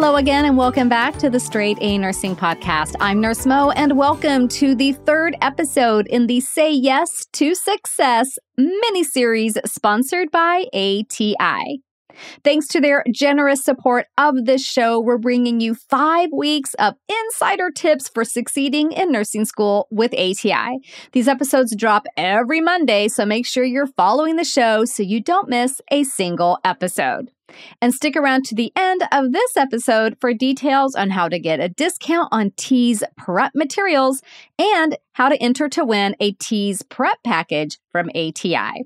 Hello again, and welcome back to the Straight A Nursing Podcast. I'm Nurse Mo, and welcome to the third episode in the Say Yes to Success mini series sponsored by ATI. Thanks to their generous support of this show, we're bringing you five weeks of insider tips for succeeding in nursing school with ATI. These episodes drop every Monday, so make sure you're following the show so you don't miss a single episode. And stick around to the end of this episode for details on how to get a discount on TEAS prep materials and how to enter to win a TEAS prep package from ATI.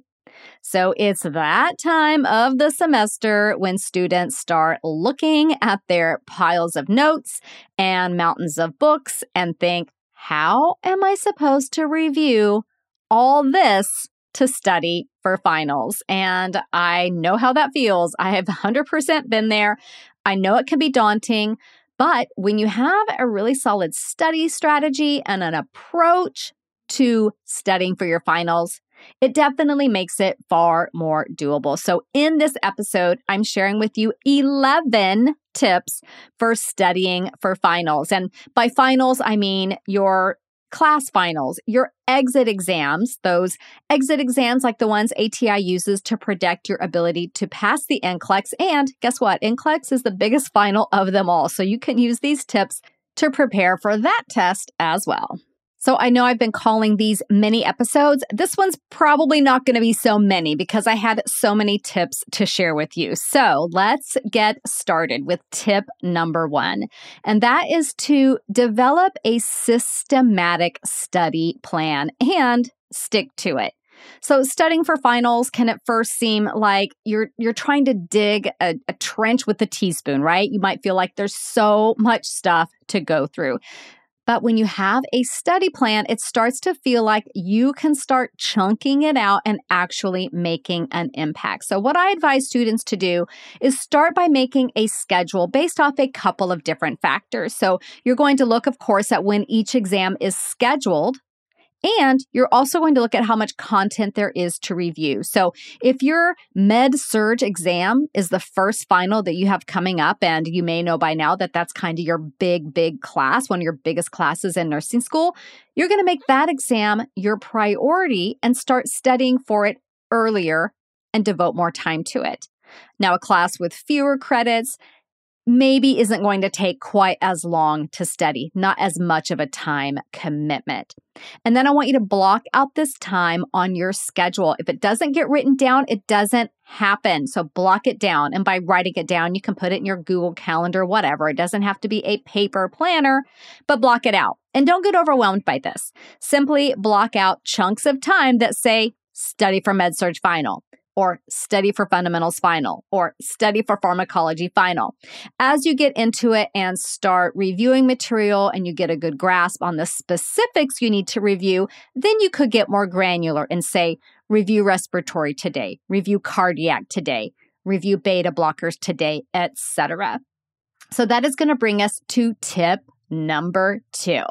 So it's that time of the semester when students start looking at their piles of notes and mountains of books and think, how am I supposed to review all this to study for finals? And I know how that feels. I have 100% been there. I know it can be daunting. But when you have a really solid study strategy and an approach to studying for your finals, it definitely makes it far more doable. So, in this episode, I'm sharing with you 11 tips for studying for finals. And by finals, I mean your class finals, your exit exams, those exit exams like the ones ATI uses to predict your ability to pass the NCLEX. And guess what? NCLEX is the biggest final of them all. So you can use these tips to prepare for that test as well. So I know I've been calling these mini episodes. This one's probably not going to be so many because I had so many tips to share with you. So let's get started with tip number one. And that is to develop a systematic study plan and stick to it. So studying for finals can at first seem like you're you're trying to dig a, a, trench with a teaspoon, right? You might feel like there's so much stuff to go through. But when you have a study plan, it starts to feel like you can start chunking it out and actually making an impact. So, what I advise students to do is start by making a schedule based off a couple of different factors. So, you're going to look, of course, at when each exam is scheduled. And you're also going to look at how much content there is to review. So if your med surg exam is the first final that you have coming up, and you may know by now that that's kind of your big, big class, one of your biggest classes in nursing school, you're going to make that exam your priority and start studying for it earlier and devote more time to it. Now, a class with fewer credits maybe isn't going to take quite as long to study, not as much of a time commitment. And then I want you to block out this time on your schedule. If it doesn't get written down, it doesn't happen. So block it down. And by writing it down, you can put it in your Google Calendar, whatever. It doesn't have to be a paper planner, but block it out. And don't get overwhelmed by this. Simply block out chunks of time that say study for MedSurg final or study for fundamentals final or study for pharmacology final. As you get into it and start reviewing material and you get a good grasp on the specifics you need to review, then you could get more granular and say, review respiratory today, review cardiac today, review beta blockers today, etc. So that is going to bring us to tip number two.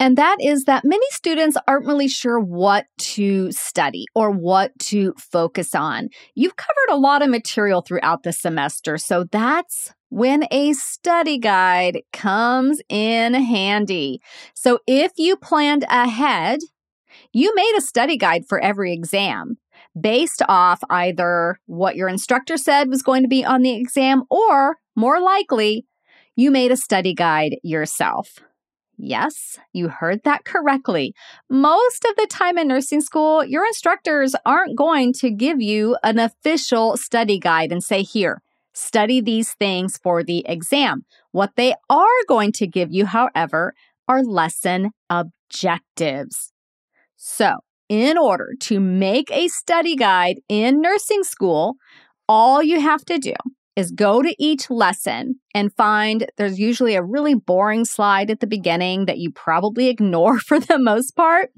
And that is that many students aren't really sure what to study or what to focus on. You've covered a lot of material throughout the semester, so that's when a study guide comes in handy. So if you planned ahead, you made a study guide for every exam based off either what your instructor said was going to be on the exam or more likely, you made a study guide yourself. Yes, you heard that correctly. Most of the time in nursing school, your instructors aren't going to give you an official study guide and say, here, study these things for the exam. What they are going to give you, however, are lesson objectives. So, in order to make a study guide in nursing school, all you have to do is go to each lesson and find there's usually a really boring slide at the beginning that you probably ignore for the most part.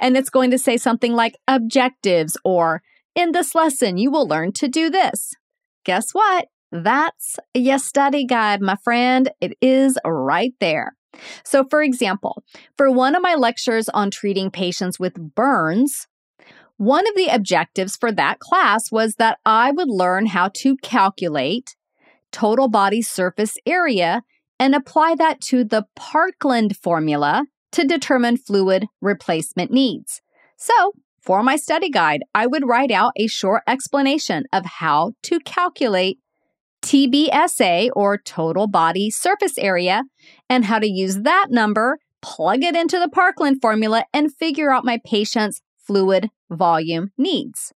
And it's going to say something like objectives or in this lesson, you will learn to do this. Guess what? That's your study guide, my friend. It is right there. So, for example, for one of my lectures on treating patients with burns, one of the objectives for that class was that I would learn how to calculate total body surface area and apply that to the Parkland formula to determine fluid replacement needs. So, for my study guide, I would write out a short explanation of how to calculate TBSA or total body surface area and how to use that number, plug it into the Parkland formula, and figure out my patient's fluid volume needs.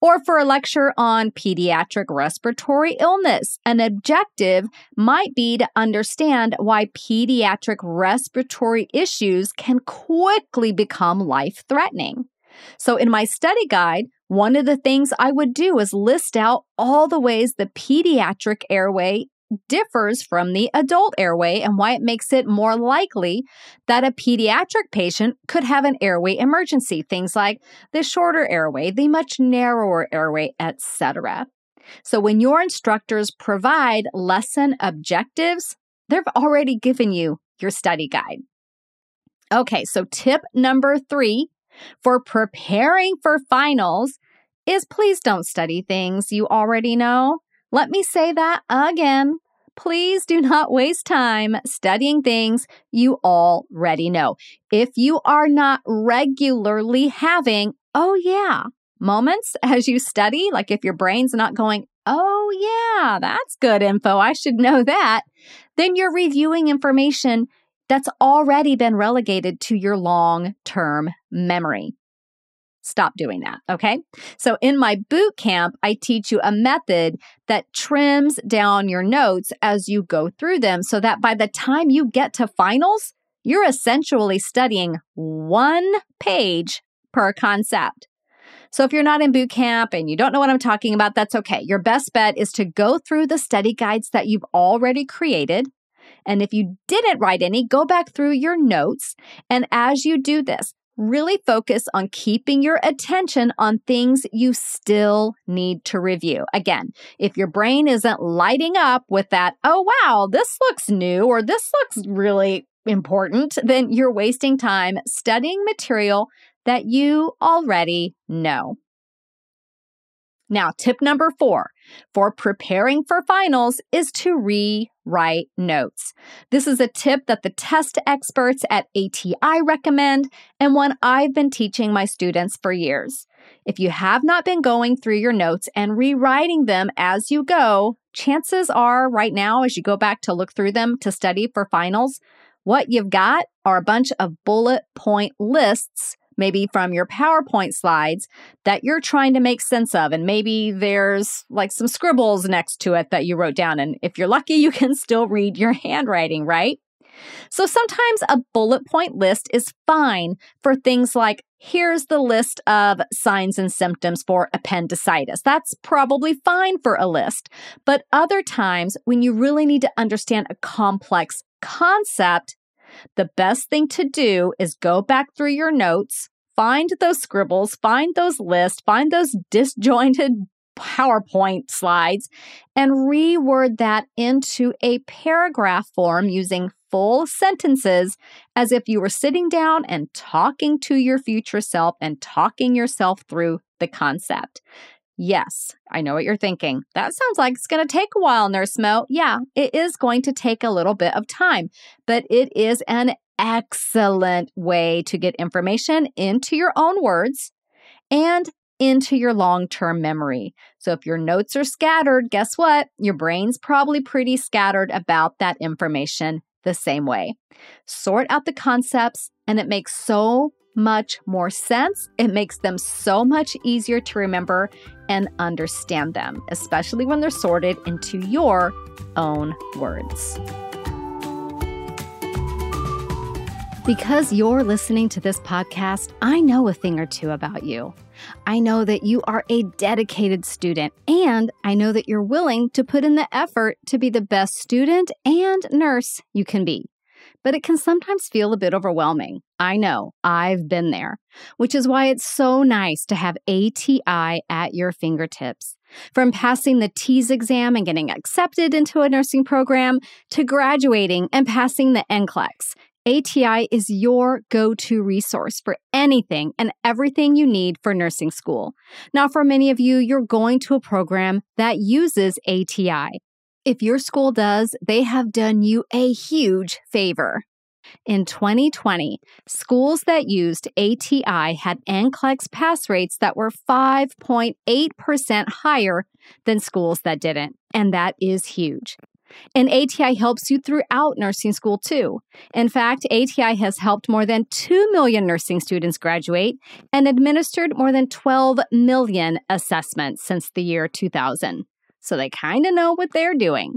Or for a lecture on pediatric respiratory illness, an objective might be to understand why pediatric respiratory issues can quickly become life threatening. So, in my study guide, one of the things I would do is list out all the ways the pediatric airway differs from the adult airway and why it makes it more likely that a pediatric patient could have an airway emergency things like the shorter airway the much narrower airway etc so when your instructors provide lesson objectives they've already given you your study guide okay so tip number 3 for preparing for finals is please don't study things you already know. Let me say that again. Please do not waste time studying things you already know. If you are not regularly having, oh yeah, moments as you study, like if your brain's not going, oh yeah, that's good info, I should know that, then you're reviewing information that's already been relegated to your long term memory. Stop doing that. Okay. So in my boot camp, I teach you a method that trims down your notes as you go through them so that by the time you get to finals, you're essentially studying one page per concept. So if you're not in boot camp and you don't know what I'm talking about, that's okay. Your best bet is to go through the study guides that you've already created and if you didn't write any, go back through your notes. And as you do this, really focus on keeping your attention on things you still need to review. Again, if your brain isn't lighting up with that, oh, wow, this looks new or this looks really important, then you're wasting time studying material that you already know. Now, tip number four for preparing for finals is to rewrite notes. This is a tip that the test experts at ATI recommend and one I've been teaching my students for years. If you have not been going through your notes and rewriting them as you go, chances are right now, as you go back to look through them to study for finals, what you've got are a bunch of bullet point lists maybe from your PowerPoint slides that you're trying to make sense of. And maybe there's like some scribbles next to it that you wrote down. And if you're lucky, you can still read your handwriting, right? So sometimes a bullet point list is fine for things like here's the list of signs and symptoms for appendicitis. That's probably fine for a list. But other times, when you really need to understand a complex concept, the best thing to do is go back through your notes, find those scribbles, find those lists, find those disjointed PowerPoint slides, and reword that into a paragraph form using full sentences as if you were sitting down and talking to your future self and talking yourself through the concept. Yes, I know what you're thinking. That sounds like it's going to take a while, Nurse Mo. Yeah, it is going to take a little bit of time, but it is an excellent way to get information into your own words and into your long term memory. So if your notes are scattered, guess what? Your brain's probably pretty scattered about that information the same way. Sort out the concepts, and it makes so much more sense. It makes them so much easier to remember and understand them, especially when they're sorted into your own words. Because you're listening to this podcast, I know a thing or two about you. I know that you are a dedicated student, and I know that you're willing to put in the effort to be the best student and nurse you can be but it can sometimes feel a bit overwhelming. I know, I've been there, which is why it's so nice to have ATI at your fingertips. From passing the TEAS exam and getting accepted into a nursing program to graduating and passing the NCLEX, ATI is your go to resource for anything and everything you need for nursing school. Now, for many of you, you're going to a program that uses ATI. If your school does, they have done you a huge favor. In 2020, schools that used ATI had NCLEX pass rates that were 5.8% higher than schools that didn't. And that is huge. And ATI helps you throughout nursing school too. In fact, ATI has helped more than 2 million nursing students graduate and administered more than 12 million assessments since the year 2000. So they kind of know what they're doing.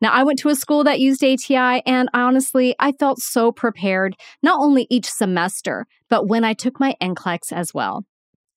Now, I went to a school that used ATI, and honestly, I felt so prepared, not only each semester, but when I took my NCLEX as well.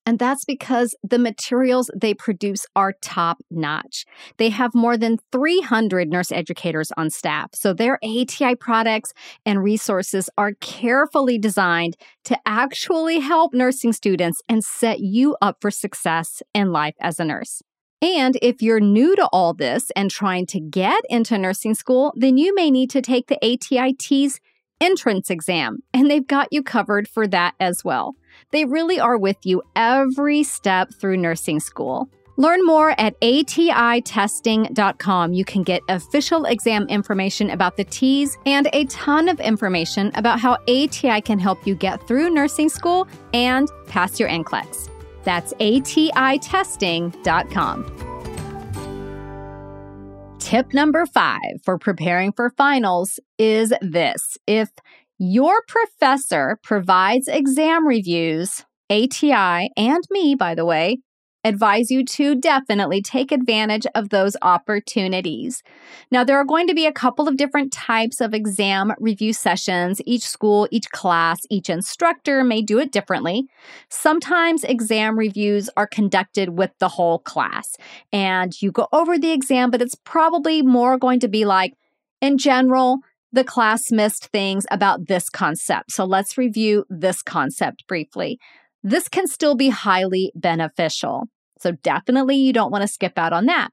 And that's because the materials they produce are top notch. They have more than 300 nurse educators on staff. So their ATI products and resources are carefully designed to actually help nursing students and set you up for success in life as a nurse. And if you're new to all this and trying to get into nursing school, then you may need to take the ATI TEAS entrance exam, and they've got you covered for that as well. They really are with you every step through nursing school. Learn more at atitesting.com. You can get official exam information about the TEAS and a ton of information about how ATI can help you get through nursing school and pass your NCLEX. That's atitesting.com. Tip number five for preparing for finals is this if your professor provides exam reviews, ATI and me, by the way, advise you to definitely take advantage of those opportunities. Now, there are going to be a couple of different types of exam review sessions. Each school, each class, each instructor may do it differently. Sometimes exam reviews are conducted with the whole class, and you go over the exam, but it's probably more going to be like, in general, the class missed things about this concept. So let's review this concept briefly this can still be highly beneficial. So, definitely, you don't want to skip out on that.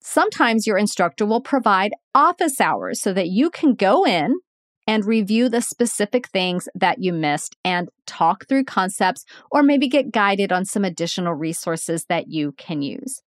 Sometimes your instructor will provide office hours so that you can go in and review the specific things that you missed and talk through concepts or maybe get guided on some additional resources that you can use.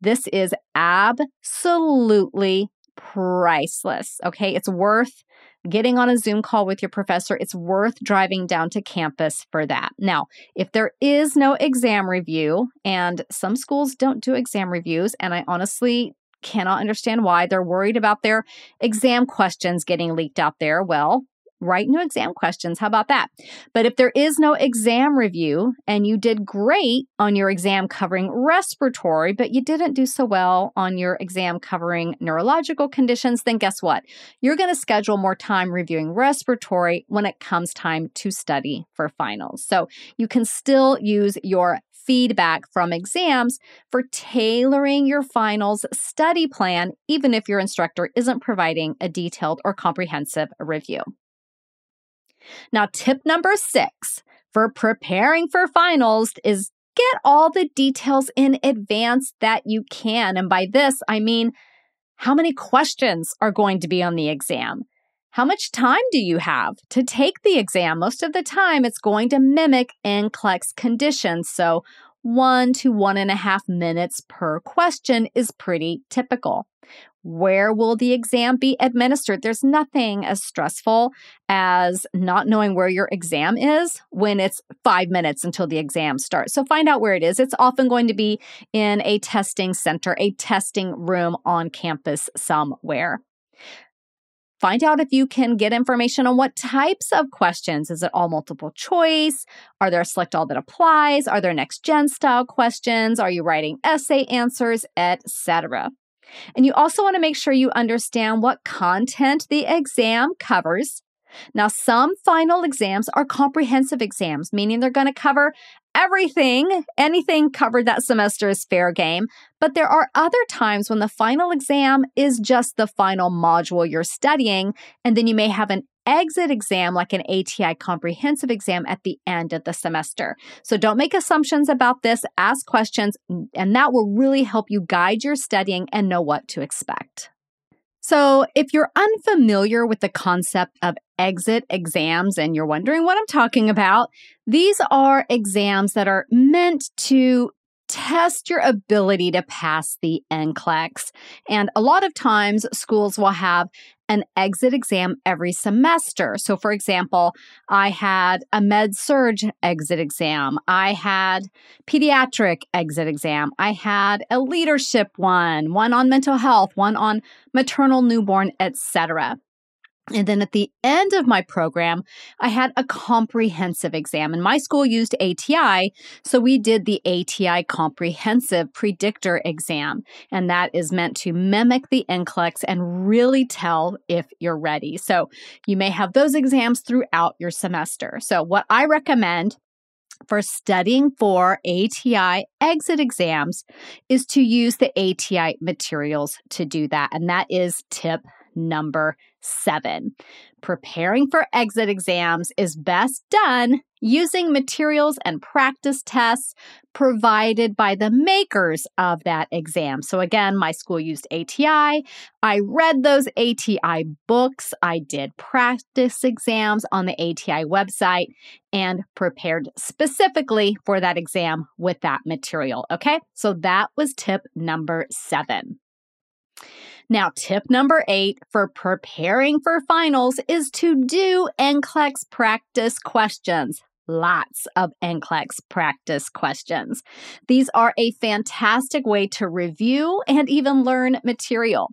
This is absolutely priceless. Okay. It's worth getting on a Zoom call with your professor, it's worth driving down to campus for that. Now, if there is no exam review, and some schools don't do exam reviews, and I honestly cannot understand why they're worried about their exam questions getting leaked out there. Well, write new exam questions. How about that? But if there is no exam review and you did great on your exam covering respiratory, but you didn't do so well on your exam covering neurological conditions, then guess what? You're going to schedule more time reviewing respiratory when it comes time to study for finals. So you can still use your feedback from exams for tailoring your finals study plan, even if your instructor isn't providing a detailed or comprehensive review. Now, tip number six for preparing for finals is get all the details in advance that you can. And by this, I mean, how many questions are going to be on the exam? How much time do you have to take the exam? Most of the time, it's going to mimic NCLEX conditions. So, one to one and a half minutes per question is pretty typical. Where will the exam be administered? There's nothing as stressful as not knowing where your exam is when it's five minutes until the exam starts. So find out where it is. It's often going to be in a testing center, a testing room on campus somewhere. Find out if you can get information on what types of questions. Is it all multiple choice? Are there select all that applies? Are there next gen style questions? Are you writing essay answers, etc.? And you also want to make sure you understand what content the exam covers. Now, some final exams are comprehensive exams, meaning they're going to cover everything. Anything covered that semester is fair game. But there are other times when the final exam is just the final module you're studying, and then you may have an exit exam like an ATI comprehensive exam at the end of the semester. So don't make assumptions about this, ask questions, and that will really help you guide your studying and know what to expect. So, if you're unfamiliar with the concept of exit exams and you're wondering what I'm talking about, these are exams that are meant to test your ability to pass the NCLEX. And a lot of times, schools will have an exit exam every semester. So, for example, I had a med surg exit exam, I had pediatric exit exam, I had a leadership one, one on mental health, one on maternal newborn, etc. And then at the end of my program, I had a comprehensive exam. And my school used ATI. So we did the ATI comprehensive predictor exam. And that is meant to mimic the NCLEX and really tell if you're ready. So you may have those exams throughout your semester. So what I recommend for studying for ATI exit exams is to use the ATI materials to do that. And that is tip number seven. Preparing for exit exams is best done using materials and practice tests provided by the makers of that exam. So, again, my school used ATI. I read those ATI books. I did practice exams on the ATI website and prepared specifically for that exam with that material. Okay, so that was tip number seven. Now, tip number eight for preparing for finals is to do NCLEX practice questions. Lots of NCLEX practice questions. These are a fantastic way to review and even learn material.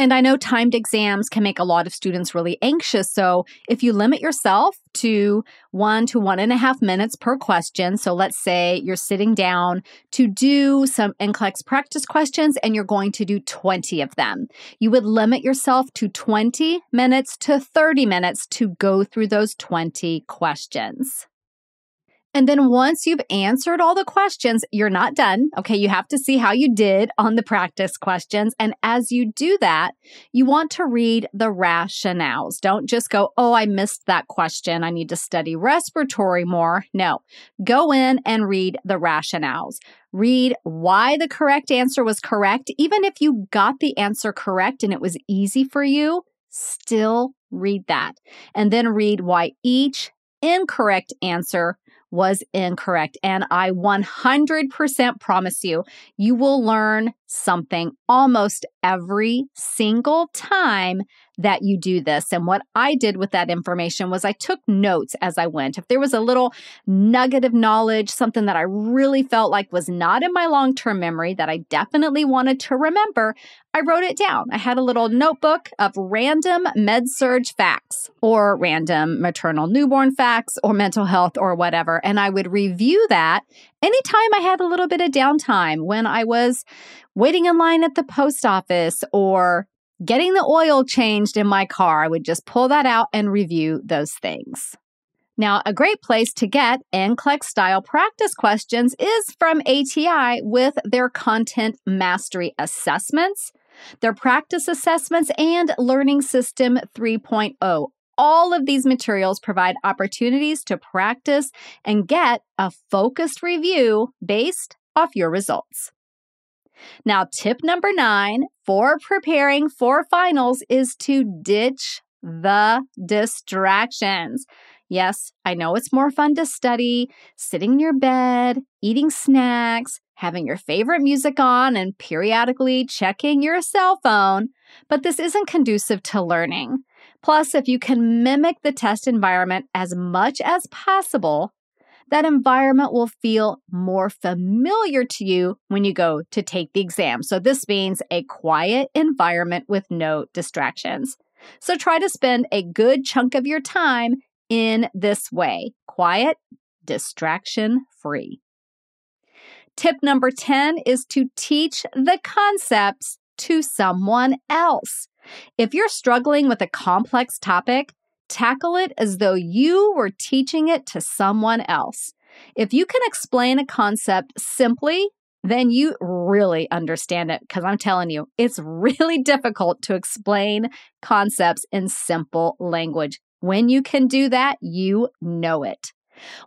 And I know timed exams can make a lot of students really anxious. So if you limit yourself to one to one and a half minutes per question, so let's say you're sitting down to do some NCLEX practice questions and you're going to do 20 of them, you would limit yourself to 20 minutes to 30 minutes to go through those 20 questions. And then once you've answered all the questions, you're not done. Okay. You have to see how you did on the practice questions. And as you do that, you want to read the rationales. Don't just go, Oh, I missed that question. I need to study respiratory more. No, go in and read the rationales. Read why the correct answer was correct. Even if you got the answer correct and it was easy for you, still read that. And then read why each incorrect answer was incorrect. And I 100% promise you, you will learn something almost every single time that you do this. And what I did with that information was I took notes as I went. If there was a little nugget of knowledge, something that I really felt like was not in my long term memory that I definitely wanted to remember, I wrote it down. I had a little notebook of random med surg facts or random maternal newborn facts or mental health or whatever. And I would review that anytime I had a little bit of downtime when I was waiting in line at the post office or getting the oil changed in my car, I would just pull that out and review those things. Now, a great place to get NCLEX style practice questions is from ATI with their content mastery assessments, their practice assessments, and Learning System 3.0. All of these materials provide opportunities to practice and get a focused review based off your results. Now, tip number nine for preparing for finals is to ditch the distractions. Yes, I know it's more fun to study sitting in your bed, eating snacks, having your favorite music on, and periodically checking your cell phone, but this isn't conducive to learning. Plus, if you can mimic the test environment as much as possible, that environment will feel more familiar to you when you go to take the exam. So, this means a quiet environment with no distractions. So, try to spend a good chunk of your time in this way quiet, distraction free. Tip number 10 is to teach the concepts to someone else. If you're struggling with a complex topic, tackle it as though you were teaching it to someone else. If you can explain a concept simply, then you really understand it because I'm telling you, it's really difficult to explain concepts in simple language. When you can do that, you know it.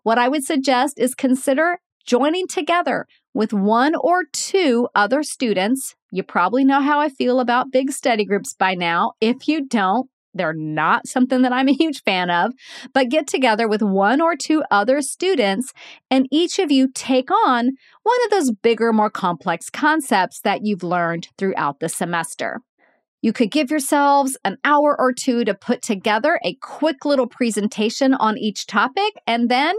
What I would suggest is consider joining together with one or two other students. You probably know how I feel about big study groups by now. If you don't, They're not something that I'm a huge fan of, but get together with one or two other students and each of you take on one of those bigger, more complex concepts that you've learned throughout the semester. You could give yourselves an hour or two to put together a quick little presentation on each topic and then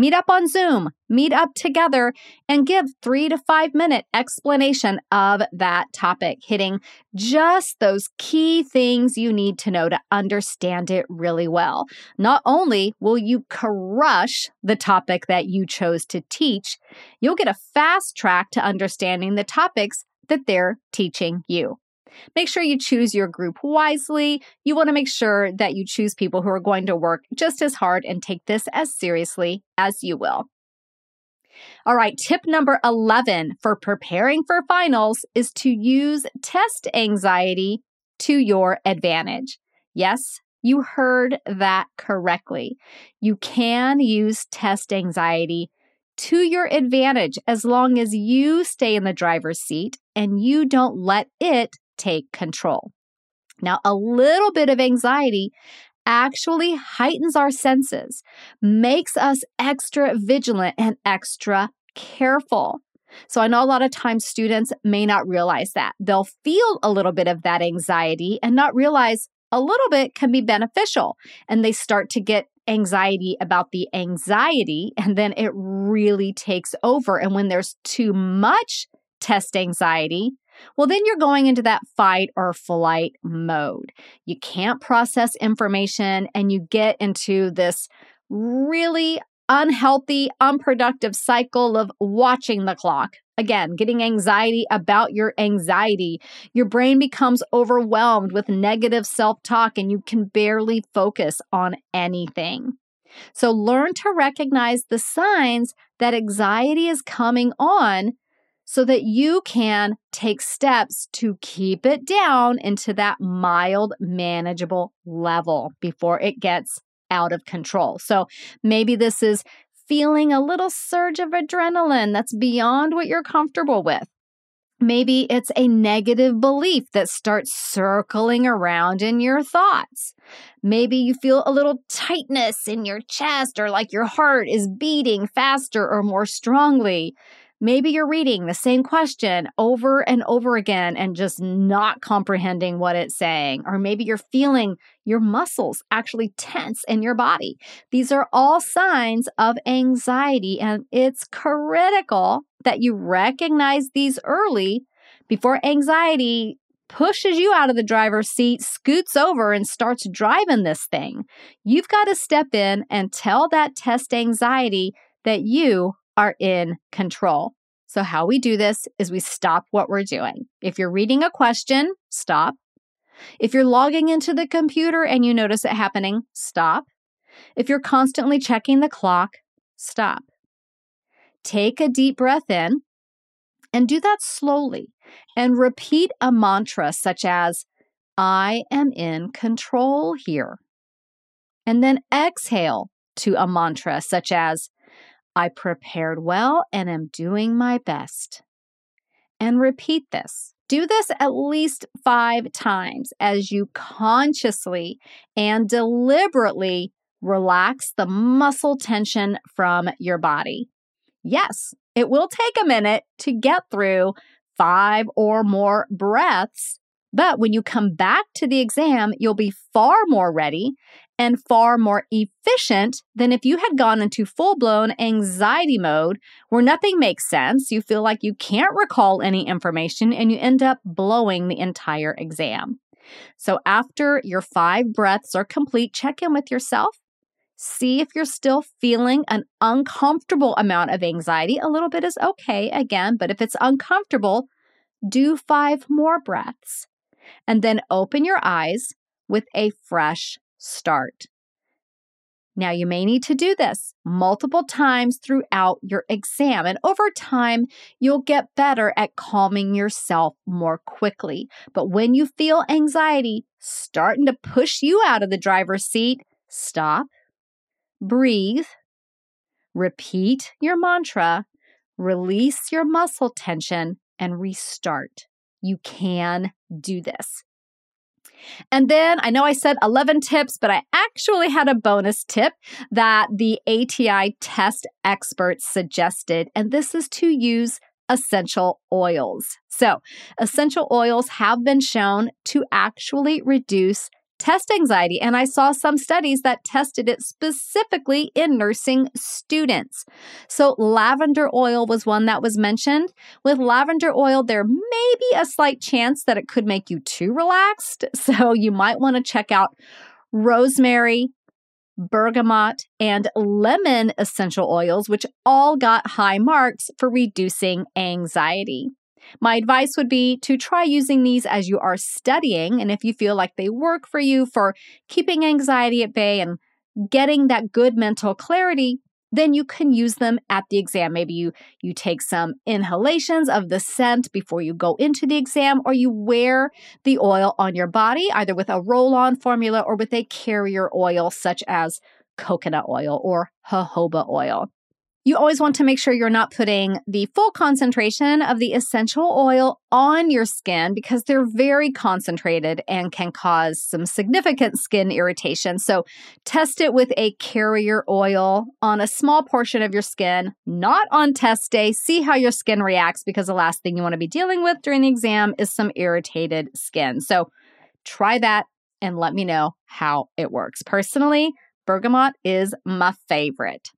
meet up on Zoom, meet up together and give 3 to 5 minute explanation of that topic, hitting just those key things you need to know to understand it really well. Not only will you crush the topic that you chose to teach, you'll get a fast track to understanding the topics that they're teaching you. Make sure you choose your group wisely. You want to make sure that you choose people who are going to work just as hard and take this as seriously as you will. All right, tip number 11 for preparing for finals is to use test anxiety to your advantage. Yes, you heard that correctly. You can use test anxiety to your advantage as long as you stay in the driver's seat and you don't let it take control. Now, a little bit of anxiety actually heightens our senses, makes us extra vigilant and extra careful. So I know a lot of times students may not realize that. They'll feel a little bit of that anxiety and not realize a little bit can be beneficial. And they start to get anxiety about the anxiety, and then it really takes over. And when there's too much test anxiety, well, then you're going into that fight or flight mode. You can't process information and you get into this really unhealthy, unproductive cycle of watching the clock. Again, getting anxiety about your anxiety. Your brain becomes overwhelmed with negative self talk and you can barely focus on anything. So, learn to recognize the signs that anxiety is coming on so that you can take steps to keep it down into that mild, manageable level before it gets out of control. So maybe this is feeling a little surge of adrenaline that's beyond what you're comfortable with. Maybe it's a negative belief that starts circling around in your thoughts. Maybe you feel a little tightness in your chest or like your heart is beating faster or more strongly. Maybe you're reading the same question over and over again and just not comprehending what it's saying. Or maybe you're feeling your muscles actually tense in your body. These are all signs of anxiety, and it's critical that you recognize these early before anxiety pushes you out of the driver's seat, scoots over, and starts driving this thing. You've got to step in and tell that test anxiety that you are in control. So, how we do this is we stop what we're doing. If you're reading a question, stop. If you're logging into the computer and you notice it happening, stop. If you're constantly checking the clock, stop. Take a deep breath in and do that slowly and repeat a mantra such as, I am in control here. And then exhale to a mantra such as, I prepared well and am doing my best. And repeat this. Do this at least five times as you consciously and deliberately relax the muscle tension from your body. Yes, it will take a minute to get through five or more breaths, but when you come back to the exam, you'll be far more ready and far more efficient than if you had gone into full blown anxiety mode where nothing makes sense. You feel like you can't recall any information and you end up blowing the entire exam. So, after your five breaths are complete, check in with yourself. See if you're still feeling an uncomfortable amount of anxiety. A little bit is okay again, but if it's uncomfortable, do five more breaths and then open your eyes with a fresh start. Now, you may need to do this multiple times throughout your exam, and over time, you'll get better at calming yourself more quickly. But when you feel anxiety starting to push you out of the driver's seat, stop, breathe, repeat your mantra, release your muscle tension, and restart. You can do this. And then I know I said 11 tips, but I actually had a bonus tip that the ATI test experts suggested, and this is to use essential oils. So, essential oils have been shown to actually reduce test anxiety. And I saw some studies that tested it specifically in nursing students. So, lavender oil was one that was mentioned. With lavender oil, there may be a slight chance that it could make you too relaxed. So, you might want to check out rosemary, bergamot, and lemon essential oils, which all got high marks for reducing anxiety. My advice would be to try using these as you are studying. And if you feel like they work for you for keeping anxiety at bay and getting that good mental clarity, then you can use them at the exam. Maybe you you take some inhalations of the scent before you go into the exam or you wear the oil on your body either with a roll-on formula or with a carrier oil such as coconut oil or jojoba oil. You always want to make sure you're not putting the full concentration of the essential oil on your skin because they're very concentrated and can cause some significant skin irritation. So, test it with a carrier oil on a small portion of your skin, not on test day. See how your skin reacts because the last thing you want to be dealing with during the exam is some irritated skin. So, try that and let me know how it works. Personally, bergamot is my favorite.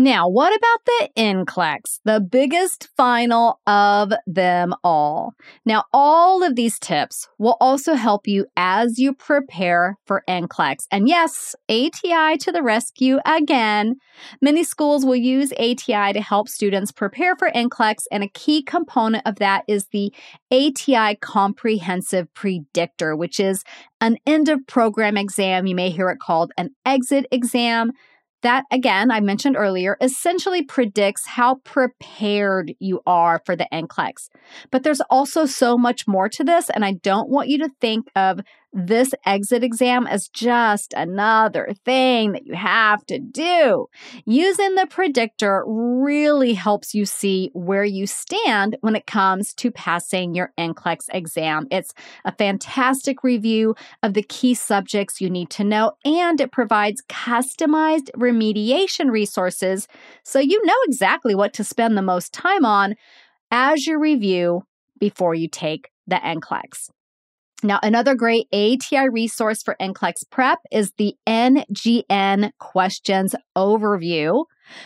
Now, what about the NCLEX, the biggest final of them all? Now, all of these tips will also help you as you prepare for NCLEX. And yes, ATI to the rescue again. Many schools will use ATI to help students prepare for NCLEX, and a key component of that is the ATI Comprehensive Predictor, which is an end of program exam. You may hear it called an exit exam that, again, I mentioned earlier, essentially predicts how prepared you are for the NCLEX. But there's also so much more to this, and I don't want you to think of this exit exam as just another thing that you have to do. Using the predictor really helps you see where you stand when it comes to passing your NCLEX exam. It's a fantastic review of the key subjects you need to know, and it provides customized remediation resources so you know exactly what to spend the most time on as you review before you take the NCLEX. Now, another great ATI resource for NCLEX prep is the NGN Questions Overview,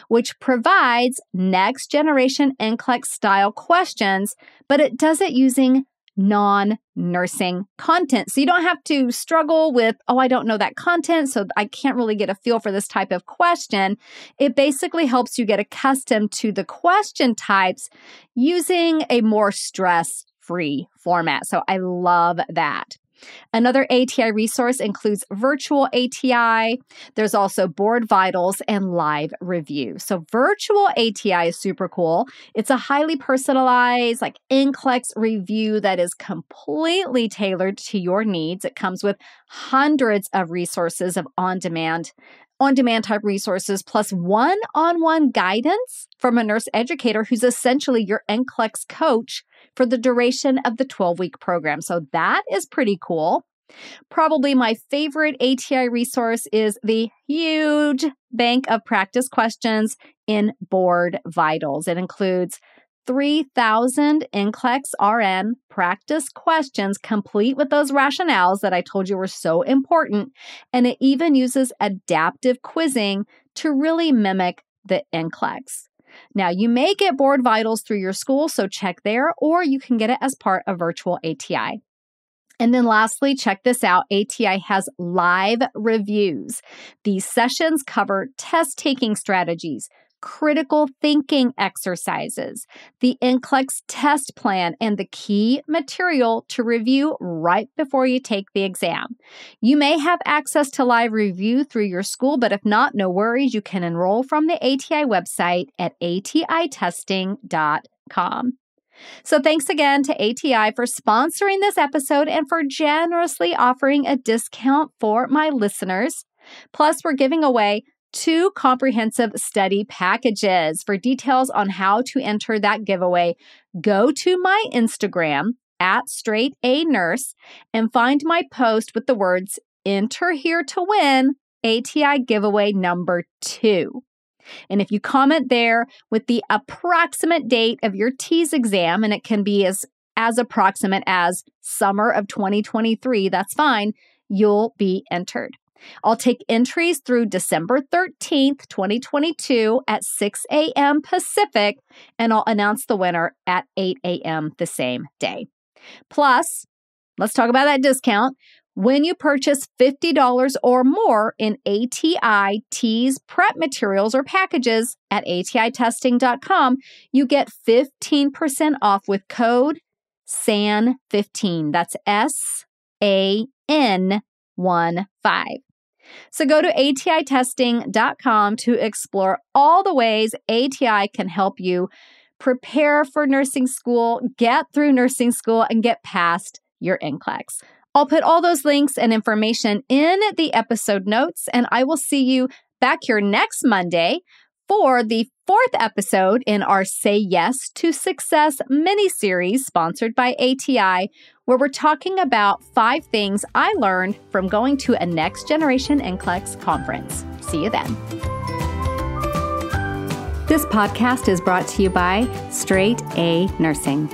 which provides next generation NCLEX style questions, but it does it using non nursing content. So you don't have to struggle with, oh, I don't know that content, so I can't really get a feel for this type of question. It basically helps you get accustomed to the question types using a more stress free format. So I love that. Another ATI resource includes virtual ATI. There's also board vitals and live review. So virtual ATI is super cool. It's a highly personalized, like NCLEX review that is completely tailored to your needs. It comes with hundreds of resources of on demand on demand type resources plus one on one guidance from a nurse educator who's essentially your NCLEX coach for the duration of the 12 week program. So that is pretty cool. Probably my favorite ATI resource is the huge bank of practice questions in Board Vitals. It includes 3,000 NCLEX RN practice questions complete with those rationales that I told you were so important. And it even uses adaptive quizzing to really mimic the NCLEX. Now, you may get Board Vitals through your school, so check there, or you can get it as part of virtual ATI. And then lastly, check this out ATI has live reviews. These sessions cover test taking strategies, critical thinking exercises, the NCLEX test plan, and the key material to review right before you take the exam. You may have access to live review through your school, but if not, no worries. You can enroll from the ATI website at atitesting.com. So, thanks again to ATI for sponsoring this episode and for generously offering a discount for my listeners. Plus, we're giving away two comprehensive study packages. For details on how to enter that giveaway, go to my Instagram at straight A nurse and find my post with the words enter here to win ATI giveaway number two. And if you comment there with the approximate date of your TEAS exam, and it can be as, as approximate as summer of 2023, that's fine, you'll be entered. I'll take entries through December 13th, 2022 at 6 a.m. Pacific, and I'll announce the winner at 8 a.m. the same day. Plus, let's talk about that discount. When you purchase $50 or more in ATI TEAS prep materials or packages at atitesting.com, you get 15% off with code SAN15. That's S A N 1 5. So go to atitesting.com to explore all the ways ATI can help you prepare for nursing school, get through nursing school, and get past your NCLEX. I'll put all those links and information in the episode notes, and I will see you back here next Monday for the fourth episode in our Say Yes to Success mini series sponsored by ATI, where we're talking about five things I learned from going to a next generation NCLEX conference. See you then. This podcast is brought to you by Straight A Nursing.